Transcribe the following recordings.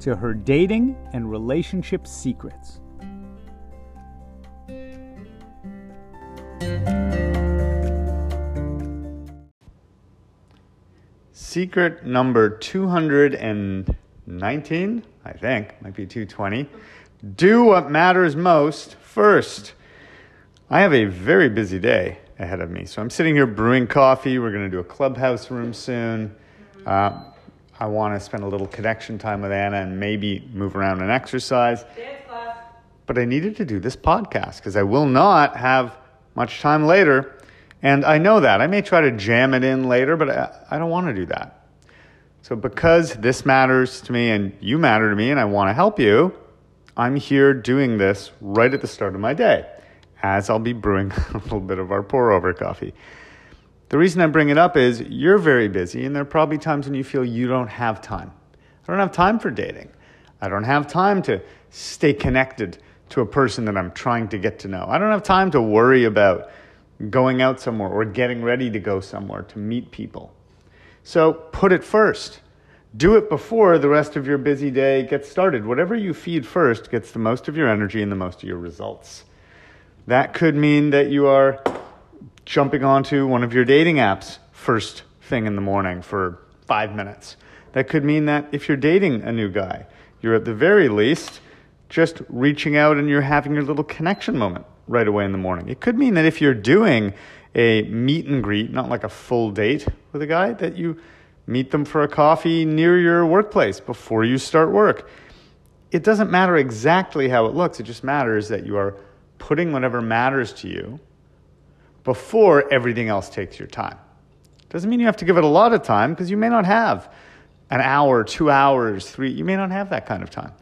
to her dating and relationship secrets. Secret number 219, I think, might be 220. Do what matters most first. I have a very busy day ahead of me. So I'm sitting here brewing coffee. We're going to do a clubhouse room soon. Uh, I want to spend a little connection time with Anna and maybe move around and exercise. But I needed to do this podcast because I will not have much time later. And I know that. I may try to jam it in later, but I, I don't want to do that. So, because this matters to me and you matter to me, and I want to help you, I'm here doing this right at the start of my day as I'll be brewing a little bit of our pour over coffee. The reason I bring it up is you're very busy, and there are probably times when you feel you don't have time. I don't have time for dating. I don't have time to stay connected to a person that I'm trying to get to know. I don't have time to worry about going out somewhere or getting ready to go somewhere to meet people. So put it first. Do it before the rest of your busy day gets started. Whatever you feed first gets the most of your energy and the most of your results. That could mean that you are jumping onto one of your dating apps first thing in the morning for five minutes. That could mean that if you're dating a new guy, you're at the very least just reaching out and you're having your little connection moment right away in the morning. It could mean that if you're doing a meet and greet, not like a full date with a guy, that you meet them for a coffee near your workplace before you start work. It doesn't matter exactly how it looks, it just matters that you are putting whatever matters to you before everything else takes your time. Doesn't mean you have to give it a lot of time because you may not have an hour, two hours, three, you may not have that kind of time.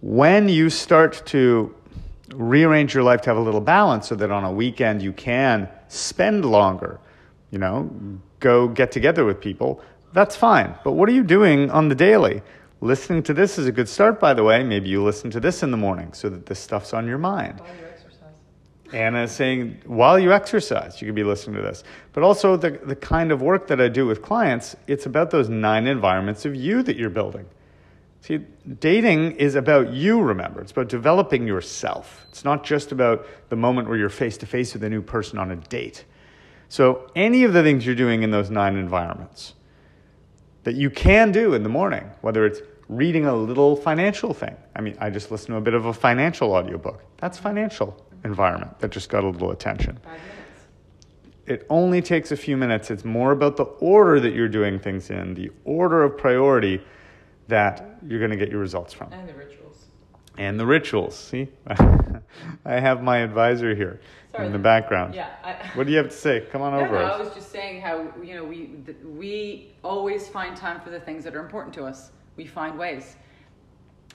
When you start to rearrange your life to have a little balance so that on a weekend you can spend longer, you know, go get together with people, that's fine. But what are you doing on the daily? Listening to this is a good start, by the way. Maybe you listen to this in the morning so that this stuff's on your mind. Anna is saying, while you exercise, you could be listening to this. But also, the, the kind of work that I do with clients, it's about those nine environments of you that you're building. See, dating is about you, remember. It's about developing yourself. It's not just about the moment where you're face to face with a new person on a date. So, any of the things you're doing in those nine environments that you can do in the morning, whether it's reading a little financial thing. I mean, I just listened to a bit of a financial audiobook. That's financial environment that just got a little attention. It only takes a few minutes. It's more about the order that you're doing things in, the order of priority that you're going to get your results from. And the rituals. And the rituals. See, I have my advisor here Sorry, in the background. Yeah. I, What do you have to say? Come on no, over. no, I was just saying how you know we we always find time for the things that are important to us. We find ways,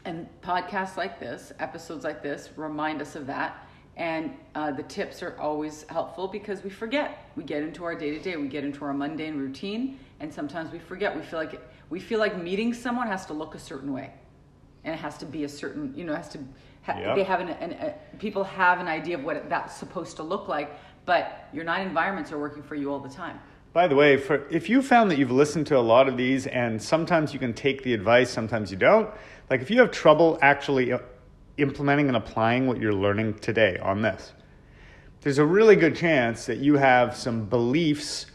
and podcasts like this, episodes like this, remind us of that. And uh, the tips are always helpful because we forget. We get into our day to day. We get into our mundane routine, and sometimes we forget. We feel like we feel like meeting someone has to look a certain way, and it has to be a certain you know it has to. Ha- Yep. They have an, an a, people have an idea of what that's supposed to look like, but your nine environments are working for you all the time. By the way, for, if you found that you've listened to a lot of these and sometimes you can take the advice, sometimes you don't, like if you have trouble actually uh, implementing and applying what you're learning today on this, there's a really good chance that you have some beliefs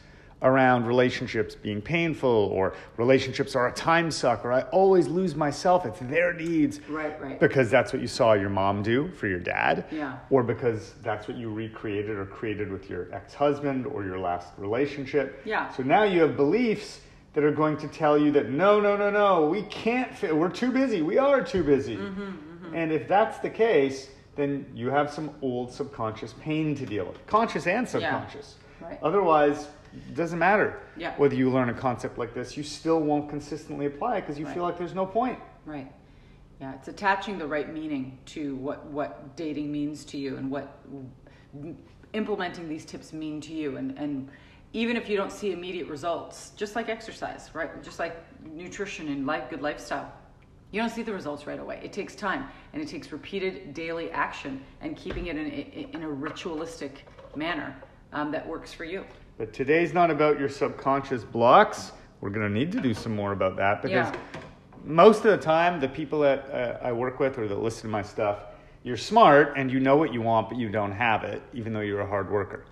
around relationships being painful or relationships are a time suck or I always lose myself. It's their needs. Right, right. Because that's what you saw your mom do for your dad. Yeah. Or because that's what you recreated or created with your ex husband or your last relationship. Yeah. So now you have beliefs that are going to tell you that no, no, no, no, we can't fit. We're too busy. We are too busy. Mm-hmm, And if that's the case, then you have some old subconscious pain to deal with, conscious and subconscious. Right. Otherwise, it doesn't matter Yeah. whether you learn a concept like this, you still won't consistently apply it because you feel like there's no point. Right. Yeah, it's attaching the right meaning to what what dating means to you and what implementing these tips mean to you and and even if you don't see immediate results, just like exercise, right? Just like nutrition and life, good lifestyle, you don't see the results right away. It takes time and it takes repeated daily action and keeping it in a, in a ritualistic manner um, that works for you. But today's not about your subconscious blocks. We're going to need to do some more about that because Yeah. most of the time, the people that uh, I work with or that listen to my stuff, you're smart and you know what you want, but you don't have it, even though you're a hard worker.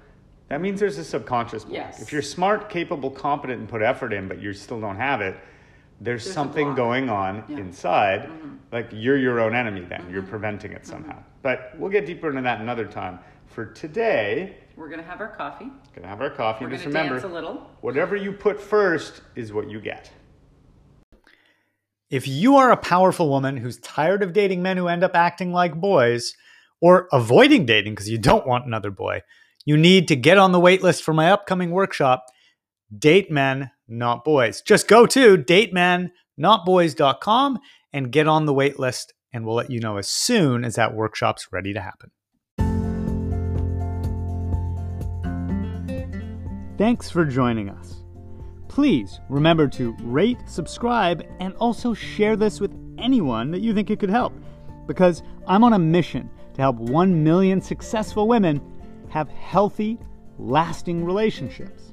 That means there's a subconscious block. Yes. If you're smart, capable, competent, and put effort in, but you still don't have it, there's, There's something going on Yeah. Mm-hmm. inside. Like you're your own enemy then. You're preventing it somehow. But we'll get deeper into that another time. For today, We're gonna have our coffee. gonna have our coffee. We're Just gonna remember, dance a little. whatever you put first is what you get. If you are a powerful woman who's tired of dating men who end up acting like boys or avoiding dating because you don't want another boy, you need to get on the wait list for my upcoming workshop, Date Men, Not Boys. Just go to datemenNotBoys.com and get on the wait list, and we'll let you know as soon as that workshop's ready to happen. Thanks for joining us. Please remember to rate, subscribe, and also share this with anyone that you think it could help. Because I'm on a mission to help 1 million successful women have healthy, lasting relationships.